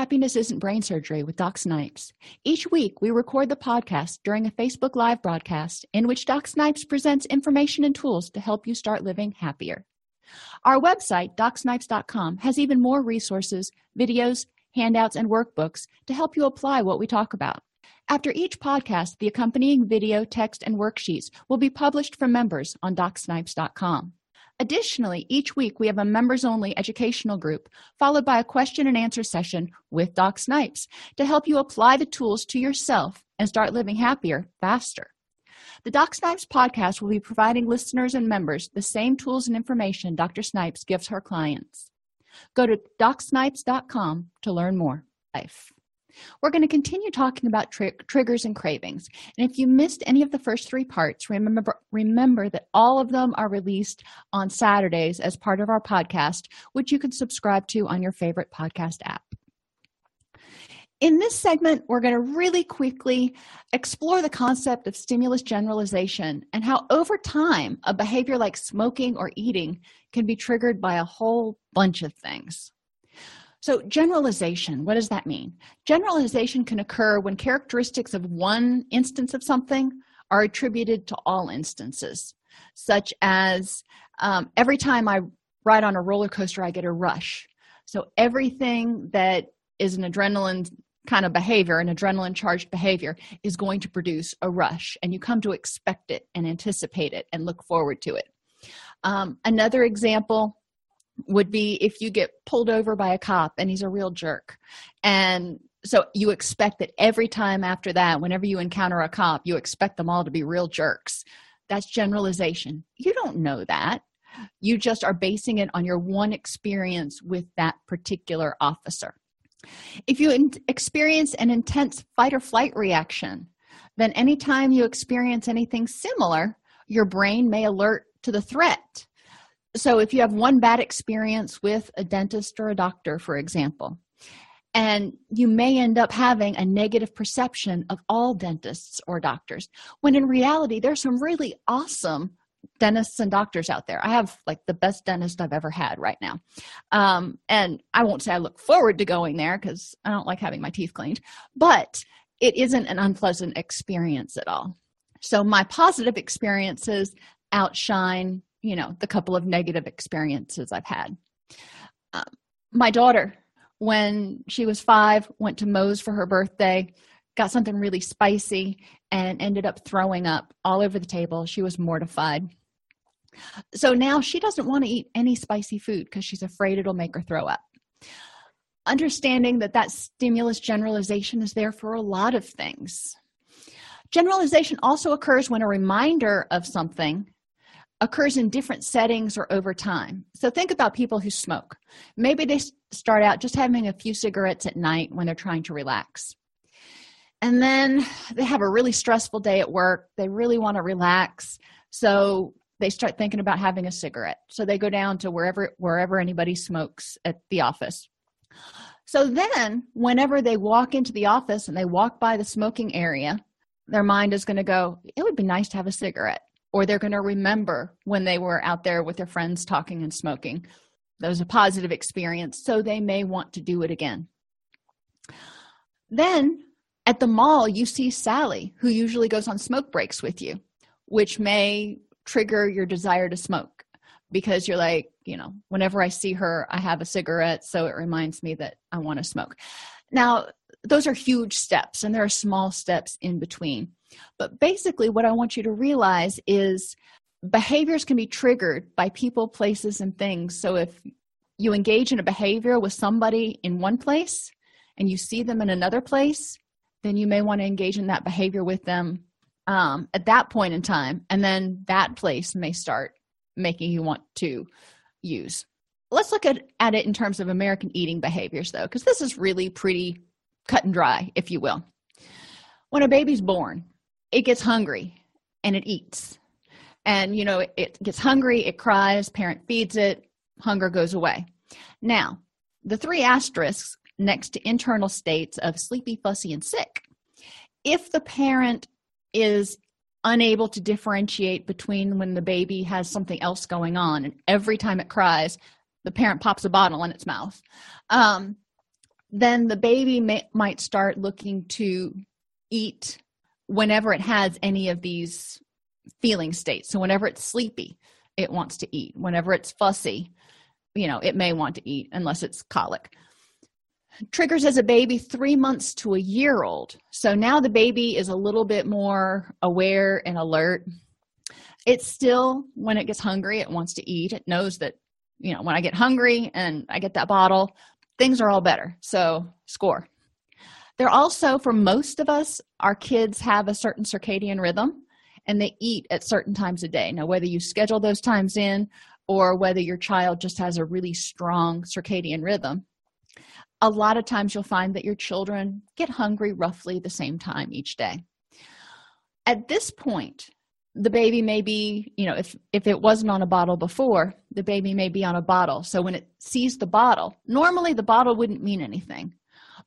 Happiness Isn't Brain Surgery with Doc Snipes. Each week, we record the podcast during a Facebook Live broadcast in which Doc Snipes presents information and tools to help you start living happier. Our website, docsnipes.com, has even more resources, videos, handouts, and workbooks to help you apply what we talk about. After each podcast, the accompanying video, text, and worksheets will be published for members on docsnipes.com. Additionally, each week we have a members only educational group, followed by a question and answer session with Doc Snipes to help you apply the tools to yourself and start living happier faster. The Doc Snipes podcast will be providing listeners and members the same tools and information Dr. Snipes gives her clients. Go to docsnipes.com to learn more. Life. We're going to continue talking about tri- triggers and cravings. And if you missed any of the first three parts, remember remember that all of them are released on Saturdays as part of our podcast, which you can subscribe to on your favorite podcast app. In this segment, we're going to really quickly explore the concept of stimulus generalization and how, over time, a behavior like smoking or eating can be triggered by a whole bunch of things. So, generalization, what does that mean? Generalization can occur when characteristics of one instance of something are attributed to all instances, such as um, every time I ride on a roller coaster, I get a rush. So, everything that is an adrenaline kind of behavior, an adrenaline charged behavior, is going to produce a rush, and you come to expect it and anticipate it and look forward to it. Um, another example would be if you get pulled over by a cop and he's a real jerk. And so you expect that every time after that whenever you encounter a cop you expect them all to be real jerks. That's generalization. You don't know that. You just are basing it on your one experience with that particular officer. If you in- experience an intense fight or flight reaction then anytime you experience anything similar your brain may alert to the threat so if you have one bad experience with a dentist or a doctor for example and you may end up having a negative perception of all dentists or doctors when in reality there's some really awesome dentists and doctors out there. I have like the best dentist i've ever had right now. Um, and i won't say i look forward to going there because i don't like having my teeth cleaned but it isn't an unpleasant experience at all. So my positive experiences outshine you know the couple of negative experiences i've had. Um, my daughter when she was five went to Moe's for her birthday got something really spicy and ended up throwing up all over the table. She was mortified. So now she doesn't want to eat any spicy food because she's afraid it'll make her throw up. Understanding that that stimulus generalization is there for a lot of things. Generalization also occurs when a reminder of something occurs in different settings or over time. So think about people who smoke. Maybe they start out just having a few cigarettes at night when they're trying to relax. And then they have a really stressful day at work. They really want to relax. So they start thinking about having a cigarette. So they go down to wherever wherever anybody smokes at the office. So then whenever they walk into the office and they walk by the smoking area, their mind is going to go, it would be nice to have a cigarette or they're going to remember when they were out there with their friends talking and smoking. That was a positive experience, so they may want to do it again. Then at the mall, you see Sally, who usually goes on smoke breaks with you, which may trigger your desire to smoke because you're like, you know, whenever I see her, I have a cigarette, so it reminds me that I want to smoke. Now, those are huge steps, and there are small steps in between. But basically, what I want you to realize is behaviors can be triggered by people, places, and things. So if you engage in a behavior with somebody in one place and you see them in another place, then you may want to engage in that behavior with them um, at that point in time. And then that place may start making you want to use. Let's look at, at it in terms of American eating behaviors, though, because this is really pretty cut and dry, if you will. When a baby's born, it gets hungry and it eats. And you know it gets hungry it cries parent feeds it hunger goes away. Now the three asterisks next to internal states of sleepy fussy and sick. If the parent is unable to differentiate between when the baby has something else going on and every time it cries the parent pops a bottle in its mouth. Um, then the baby may, might start looking to eat whenever it has any of these feeling states. So whenever it's sleepy it wants to eat. Whenever it's fussy you know it may want to eat unless it's colic. Triggers as a baby three months to a year old. So now the baby is a little bit more aware and alert. It's still when it gets hungry it wants to eat. It knows that you know when i get hungry and i get that bottle things are all better. So score. They're also for most of us our kids have a certain circadian rhythm and they eat at certain times a day. Now whether you schedule those times in or whether your child just has a really strong circadian rhythm a lot of times you'll find that your children get hungry roughly the same time each day. At this point the baby may be you know if if it wasn't on a bottle before the baby may be on a bottle. So when it sees the bottle normally the bottle wouldn't mean anything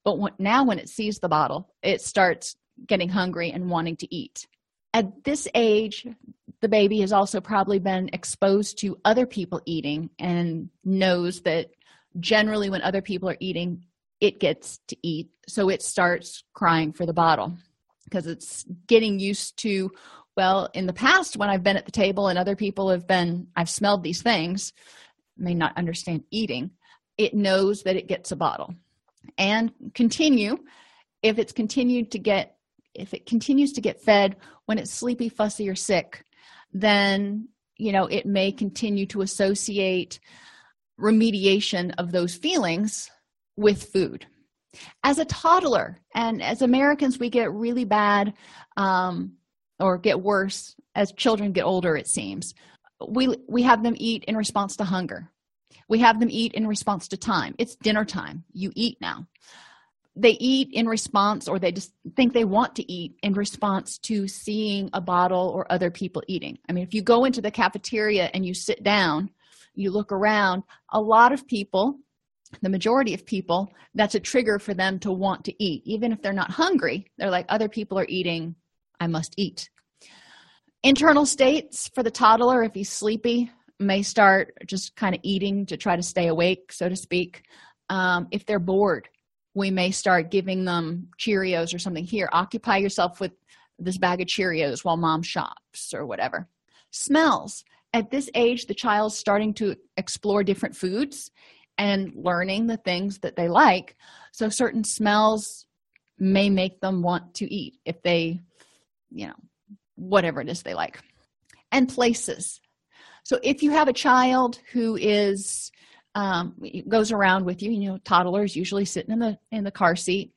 but when, now when it sees the bottle it starts getting hungry and wanting to eat. At this age the baby has also probably been exposed to other people eating and knows that generally when other people are eating it gets to eat. So it starts crying for the bottle because it's getting used to well in the past when i've been at the table and other people have been i've smelled these things may not understand eating it knows that it gets a bottle. And continue if it's continued to get if it continues to get fed when it's sleepy fussy or sick then you know it may continue to associate remediation of those feelings with food. As a toddler and as americans we get really bad um, or get worse as children get older it seems. We we have them eat in response to hunger. We have them eat in response to time. It's dinner time. You eat now. They eat in response or they just think they want to eat in response to seeing a bottle or other people eating. I mean if you go into the cafeteria and you sit down you look around a lot of people the majority of people that's a trigger for them to want to eat. Even if they're not hungry they're like other people are eating i must eat. Internal states for the toddler if he's sleepy may start just kind of eating to try to stay awake so to speak. Um, if they're bored we may start giving them cheerios or something. Here occupy yourself with this bag of cheerios while mom shops or whatever. Smells. At this age the child's starting to explore different foods and learning the things that they like. So certain smells may make them want to eat if they you know whatever it is they like and places. So if you have a child who is um, goes around with you you know toddlers usually sitting in the in the car seat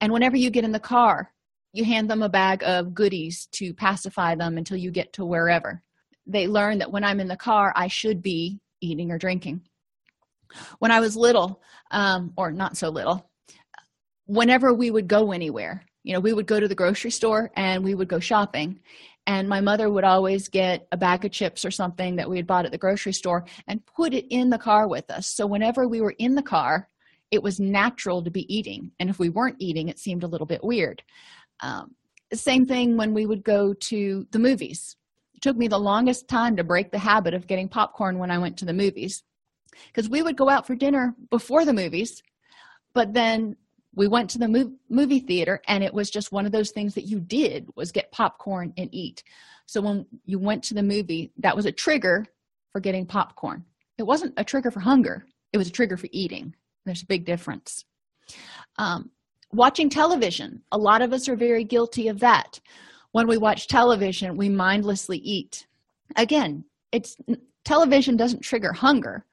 and whenever you get in the car you hand them a bag of goodies to pacify them until you get to wherever. They learn that when i'm in the car i should be eating or drinking. When i was little um, or not so little whenever we would go anywhere you know we would go to the grocery store and we would go shopping. And my mother would always get a bag of chips or something that we had bought at the grocery store and put it in the car with us. So whenever we were in the car it was natural to be eating. And if we weren't eating it seemed a little bit weird. Um, same thing when we would go to the movies. It took me the longest time to break the habit of getting popcorn when i went to the movies because we would go out for dinner before the movies but then we went to the movie theater and it was just one of those things that you did was get popcorn and eat. So when you went to the movie that was a trigger for getting popcorn. It wasn't a trigger for hunger. It was a trigger for eating. There's a big difference. Um, watching television. A lot of us are very guilty of that. When we watch television we mindlessly eat. Again it's television doesn't trigger hunger.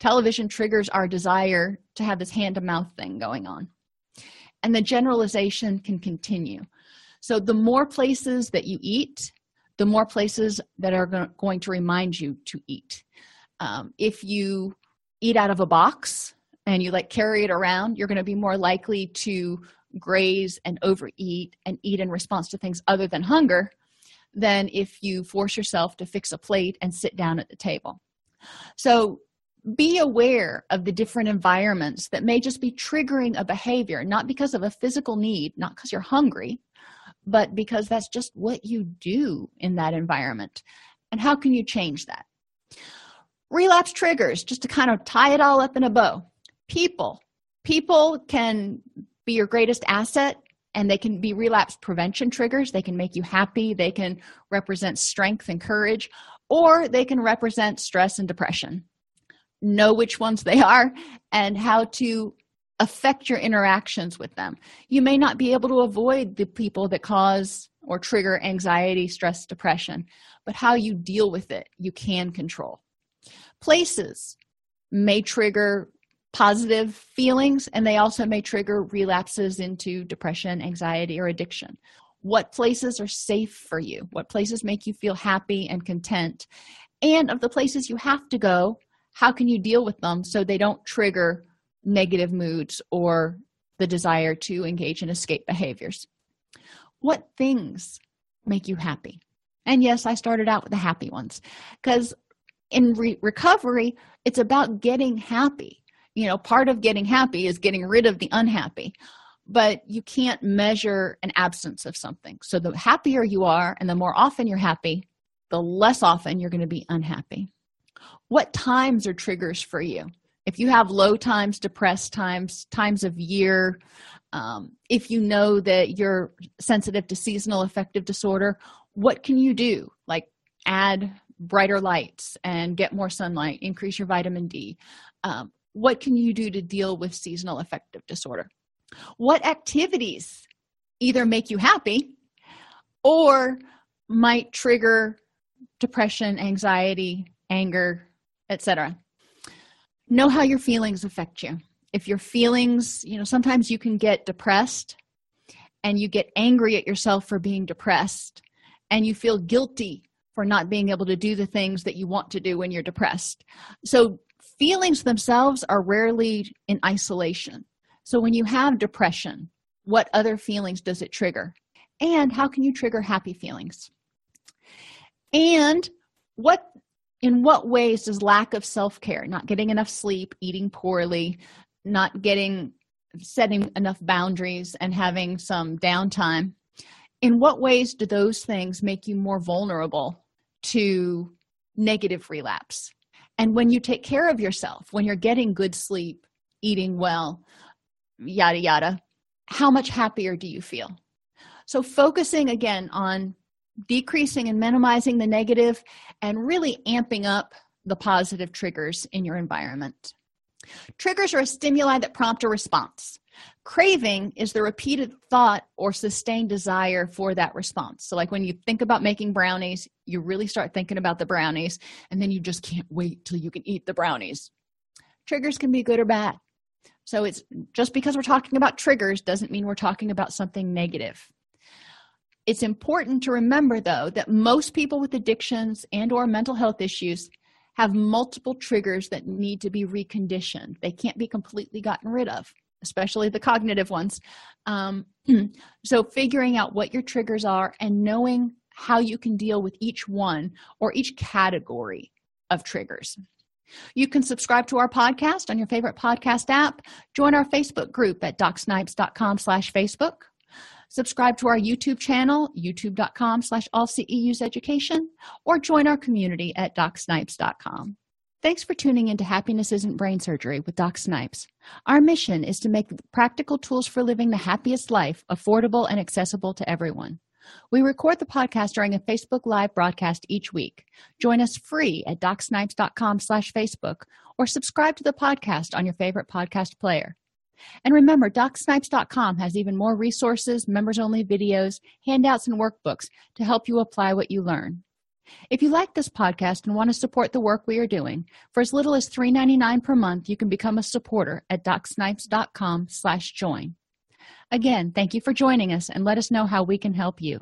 Television triggers our desire to have this hand to mouth thing going on and the generalization can continue. So the more places that you eat the more places that are going to remind you to eat. Um, if you eat out of a box and you like carry it around you're going to be more likely to graze and overeat and eat in response to things other than hunger than if you force yourself to fix a plate and sit down at the table. So be aware of the different environments that may just be triggering a behavior not because of a physical need not because you're hungry but because that's just what you do in that environment. And how can you change that? Relapse triggers just to kind of tie it all up in a bow. People people can be your greatest asset and they can be relapse prevention triggers. They can make you happy. They can represent strength and courage or they can represent stress and depression know which ones they are and how to affect your interactions with them. You may not be able to avoid the people that cause or trigger anxiety stress depression but how you deal with it you can control. Places may trigger positive feelings and they also may trigger relapses into depression anxiety or addiction. What places are safe for you? What places make you feel happy and content? And of the places you have to go how can you deal with them so they don't trigger negative moods or the desire to engage in escape behaviors? What things make you happy? And yes i started out with the happy ones because in re- recovery it's about getting happy. You know part of getting happy is getting rid of the unhappy but you can't measure an absence of something. So the happier you are and the more often you're happy the less often you're going to be unhappy what times are triggers for you? If you have low times depressed times times of year um, if you know that you're sensitive to seasonal affective disorder what can you do? Like add brighter lights and get more sunlight increase your vitamin d. Um, what can you do to deal with seasonal affective disorder? What activities either make you happy or might trigger depression anxiety anger etc know how your feelings affect you. If your feelings you know sometimes you can get depressed and you get angry at yourself for being depressed and you feel guilty for not being able to do the things that you want to do when you're depressed. So feelings themselves are rarely in isolation. So when you have depression what other feelings does it trigger? And how can you trigger happy feelings? And what in what ways does lack of self-care not getting enough sleep eating poorly not getting setting enough boundaries and having some downtime in what ways do those things make you more vulnerable to negative relapse? And when you take care of yourself when you're getting good sleep eating well yada yada how much happier do you feel? So focusing again on decreasing and minimizing the negative and really amping up the positive triggers in your environment. Triggers are stimuli that prompt a response. Craving is the repeated thought or sustained desire for that response. So like when you think about making brownies you really start thinking about the brownies and then you just can't wait till you can eat the brownies. Triggers can be good or bad. So it's just because we're talking about triggers doesn't mean we're talking about something negative it's important to remember though that most people with addictions and or mental health issues have multiple triggers that need to be reconditioned. They can't be completely gotten rid of especially the cognitive ones. Um, so figuring out what your triggers are and knowing how you can deal with each one or each category of triggers. You can subscribe to our podcast on your favorite podcast app. Join our facebook group at docsnipes.com slash facebook subscribe to our youtube channel youtube.com slash AllCEUs education or join our community at docsnipes.com Thanks for tuning into Happiness Isn't Brain Surgery with Doc Snipes. Our mission is to make practical tools for living the happiest life affordable and accessible to everyone. We record the podcast during a Facebook Live broadcast each week. Join us free at docsnipes.com slash Facebook or subscribe to the podcast on your favorite podcast player. And remember, DocSnipes.com has even more resources, members-only videos, handouts, and workbooks to help you apply what you learn. If you like this podcast and want to support the work we are doing, for as little as $3.99 per month, you can become a supporter at docsnipes.com slash join. Again, thank you for joining us and let us know how we can help you.